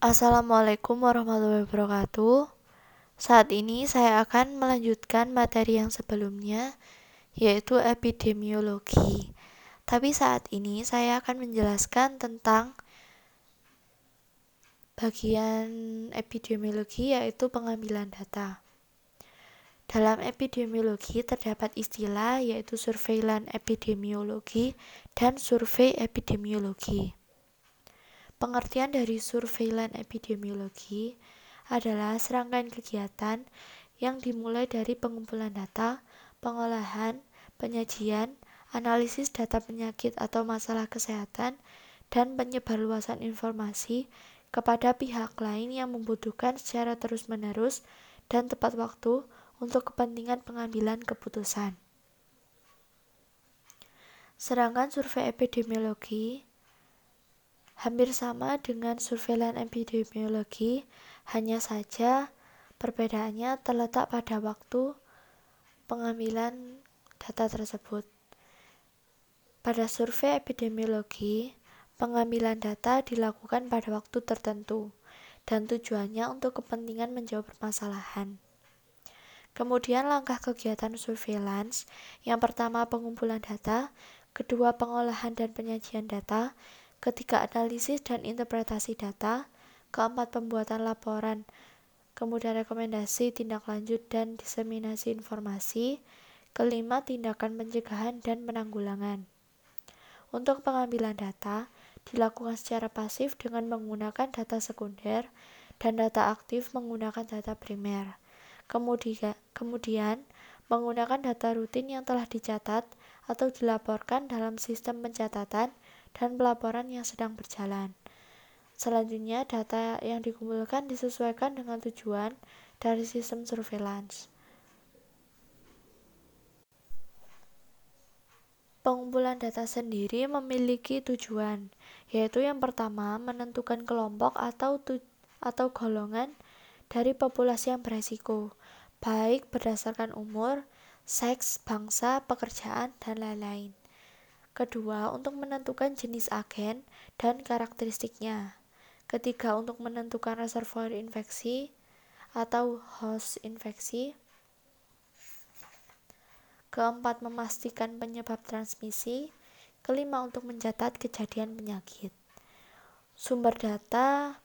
Assalamualaikum warahmatullahi wabarakatuh. Saat ini saya akan melanjutkan materi yang sebelumnya, yaitu epidemiologi. Tapi saat ini saya akan menjelaskan tentang bagian epidemiologi, yaitu pengambilan data. Dalam epidemiologi terdapat istilah yaitu surveillance epidemiologi dan survei epidemiologi. Pengertian dari surveillance epidemiologi adalah serangkaian kegiatan yang dimulai dari pengumpulan data, pengolahan, penyajian, analisis data penyakit atau masalah kesehatan, dan penyebarluasan informasi kepada pihak lain yang membutuhkan secara terus-menerus dan tepat waktu untuk kepentingan pengambilan keputusan. Sedangkan survei epidemiologi hampir sama dengan surveillance epidemiologi, hanya saja perbedaannya terletak pada waktu pengambilan data tersebut. Pada survei epidemiologi, pengambilan data dilakukan pada waktu tertentu dan tujuannya untuk kepentingan menjawab permasalahan. Kemudian langkah kegiatan surveillance, yang pertama pengumpulan data, kedua pengolahan dan penyajian data, ketiga analisis dan interpretasi data, keempat pembuatan laporan, kemudian rekomendasi tindak lanjut dan diseminasi informasi, kelima tindakan pencegahan dan penanggulangan. Untuk pengambilan data, dilakukan secara pasif dengan menggunakan data sekunder dan data aktif menggunakan data primer. Kemudian, kemudian menggunakan data rutin yang telah dicatat atau dilaporkan dalam sistem pencatatan dan pelaporan yang sedang berjalan. Selanjutnya, data yang dikumpulkan disesuaikan dengan tujuan dari sistem surveillance. Pengumpulan data sendiri memiliki tujuan, yaitu yang pertama menentukan kelompok atau atau golongan dari populasi yang beresiko, baik berdasarkan umur, seks, bangsa, pekerjaan, dan lain-lain. Kedua, untuk menentukan jenis agen dan karakteristiknya. Ketiga, untuk menentukan reservoir infeksi atau host infeksi. Keempat, memastikan penyebab transmisi. Kelima, untuk mencatat kejadian penyakit. Sumber data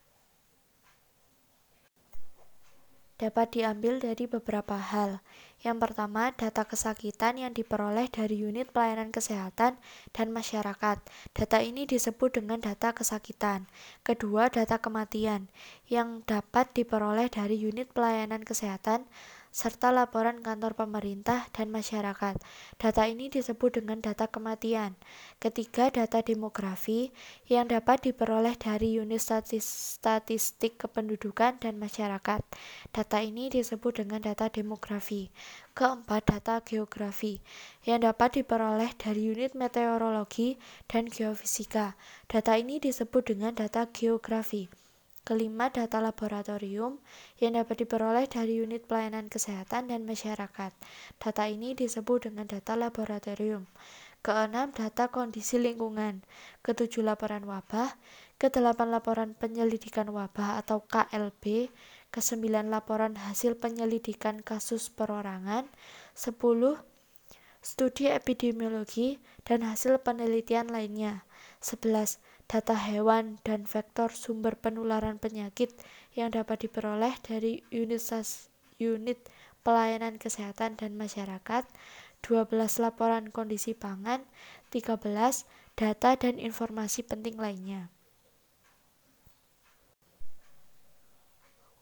dapat diambil dari beberapa hal. Yang pertama, data kesakitan yang diperoleh dari unit pelayanan kesehatan dan masyarakat. Data ini disebut dengan data kesakitan. Kedua, data kematian yang dapat diperoleh dari unit pelayanan kesehatan serta laporan kantor pemerintah dan masyarakat. Data ini disebut dengan data kematian. Ketiga, data demografi yang dapat diperoleh dari unit statistik kependudukan dan masyarakat. Data ini disebut dengan data demografi. Keempat, data geografi yang dapat diperoleh dari unit meteorologi dan geofisika. Data ini disebut dengan data geografi. Kelima, data laboratorium yang dapat diperoleh dari unit pelayanan kesehatan dan masyarakat. Data ini disebut dengan data laboratorium. Keenam, data kondisi lingkungan. Ketujuh, laporan wabah. Kedelapan, laporan penyelidikan wabah atau KLB. Kesembilan, laporan hasil penyelidikan kasus perorangan. Sepuluh, studi epidemiologi dan hasil penelitian lainnya. Sebelas, data hewan dan vektor sumber penularan penyakit yang dapat diperoleh dari unit, unit pelayanan kesehatan dan masyarakat, 12 laporan kondisi pangan, 13 data dan informasi penting lainnya.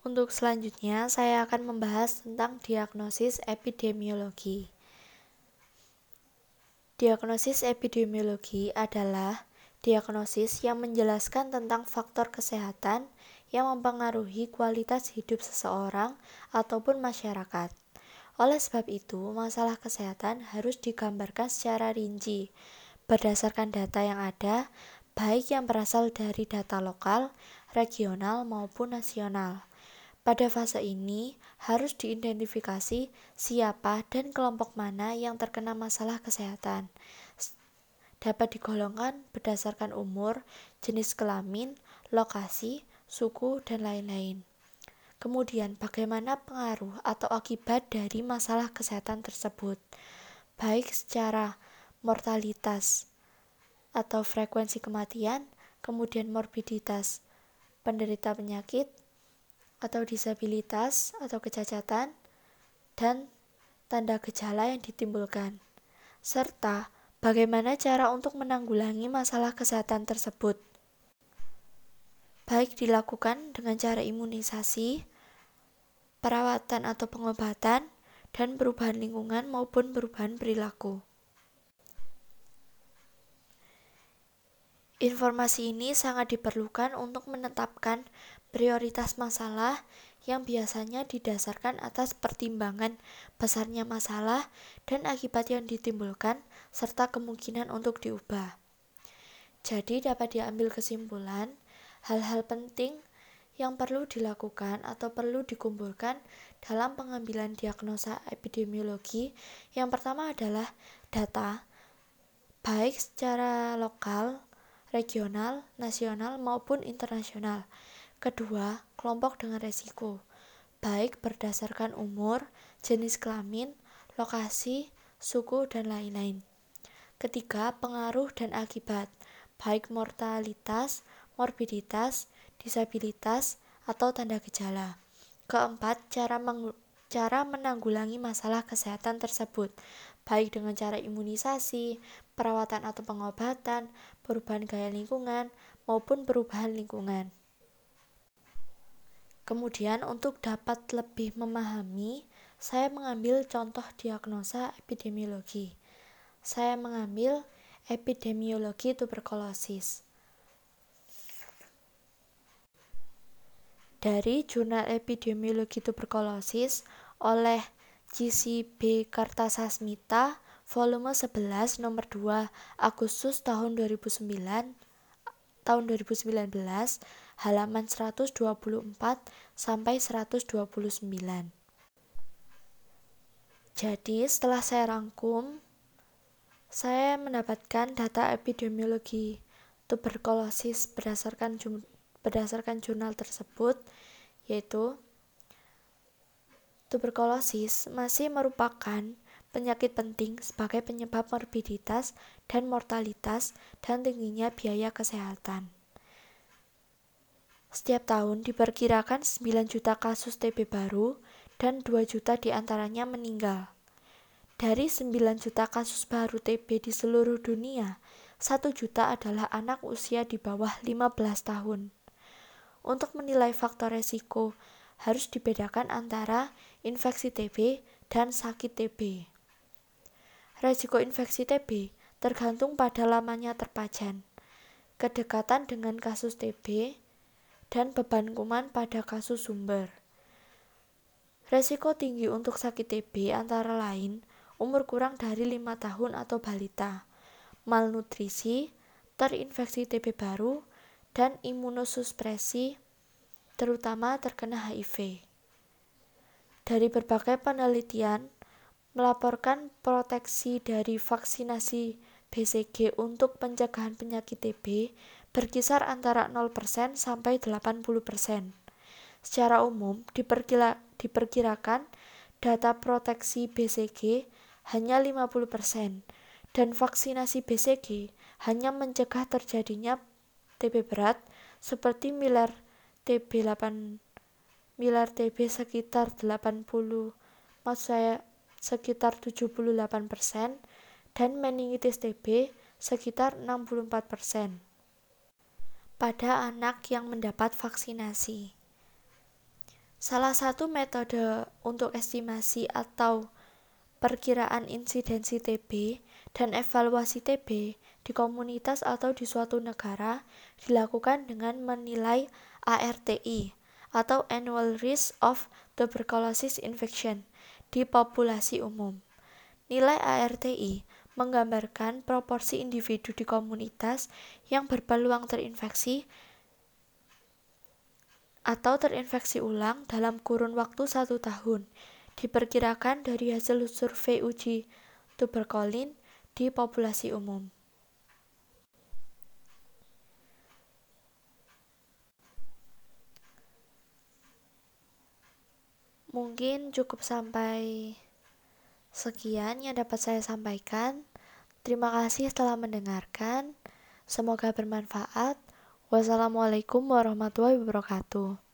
Untuk selanjutnya, saya akan membahas tentang diagnosis epidemiologi. Diagnosis epidemiologi adalah diagnosis yang menjelaskan tentang faktor kesehatan yang mempengaruhi kualitas hidup seseorang ataupun masyarakat. Oleh sebab itu, masalah kesehatan harus digambarkan secara rinci berdasarkan data yang ada, baik yang berasal dari data lokal, regional, maupun nasional. Pada fase ini, harus diidentifikasi siapa dan kelompok mana yang terkena masalah kesehatan, dapat digolongkan berdasarkan umur, jenis kelamin, lokasi, suku, dan lain-lain. Kemudian, bagaimana pengaruh atau akibat dari masalah kesehatan tersebut, baik secara mortalitas atau frekuensi kematian, kemudian morbiditas penderita penyakit atau disabilitas atau kecacatan, dan tanda gejala yang ditimbulkan, serta bagaimana cara untuk menanggulangi masalah kesehatan tersebut. Baik dilakukan dengan cara imunisasi, perawatan atau pengobatan, dan perubahan lingkungan maupun perubahan perilaku. Informasi ini sangat diperlukan untuk menetapkan prioritas masalah yang biasanya didasarkan atas pertimbangan besarnya masalah dan akibat yang ditimbulkan serta kemungkinan untuk diubah. Jadi dapat diambil kesimpulan hal-hal penting yang perlu dilakukan atau perlu dikumpulkan dalam pengambilan diagnosa epidemiologi. Yang pertama adalah data baik secara lokal regional, nasional, maupun internasional. Kedua, kelompok dengan resiko, baik berdasarkan umur, jenis kelamin, lokasi, suku, dan lain-lain. Ketiga, pengaruh dan akibat, baik mortalitas, morbiditas, disabilitas, atau tanda gejala. Keempat, cara cara menanggulangi masalah kesehatan tersebut, baik dengan cara imunisasi, perawatan atau pengobatan, perubahan gaya lingkungan, maupun perubahan lingkungan. Kemudian untuk dapat lebih memahami, saya mengambil contoh diagnosa epidemiologi. Saya mengambil epidemiologi tuberkulosis. Dari Jurnal Epidemiologi Tuberkulosis oleh GCB Kartasasmita volume 11 nomor 2 Agustus tahun 2009 tahun 2019 halaman 124 sampai 129. Jadi setelah saya rangkum saya mendapatkan data epidemiologi tuberkulosis berdasarkan berdasarkan jurnal tersebut yaitu Tuberkulosis masih merupakan penyakit penting sebagai penyebab morbiditas dan mortalitas dan tingginya biaya kesehatan. Setiap tahun diperkirakan 9 juta kasus TB baru dan 2 juta di antaranya meninggal. Dari 9 juta kasus baru TB di seluruh dunia, 1 juta adalah anak usia di bawah 15 tahun. Untuk menilai faktor resiko, harus dibedakan antara infeksi TB, dan sakit TB. Resiko infeksi TB tergantung pada lamanya terpajan, kedekatan dengan kasus TB, dan beban kuman pada kasus sumber. Resiko tinggi untuk sakit TB antara lain umur kurang dari 5 tahun atau balita, malnutrisi, terinfeksi TB baru, dan imunosupresi terutama terkena HIV dari berbagai penelitian melaporkan proteksi dari vaksinasi BCG untuk pencegahan penyakit TB berkisar antara 0% sampai 80%. Secara umum, diperkira, diperkirakan data proteksi BCG hanya 50% dan vaksinasi BCG hanya mencegah terjadinya TB berat seperti miler TB 8 Milar TB sekitar 80 maksud saya sekitar 78% dan meningitis TB sekitar 64% pada anak yang mendapat vaksinasi. Salah satu metode untuk estimasi atau perkiraan insidensi TB dan evaluasi TB di komunitas atau di suatu negara dilakukan dengan menilai ARTI atau Annual Risk of Tuberculosis Infection di populasi umum. Nilai ARTI menggambarkan proporsi individu di komunitas yang berpeluang terinfeksi atau terinfeksi ulang dalam kurun waktu satu tahun, diperkirakan dari hasil survei uji tuberkulin di populasi umum. Mungkin cukup sampai sekian yang dapat saya sampaikan. Terima kasih telah mendengarkan. Semoga bermanfaat. Wassalamualaikum warahmatullahi wabarakatuh.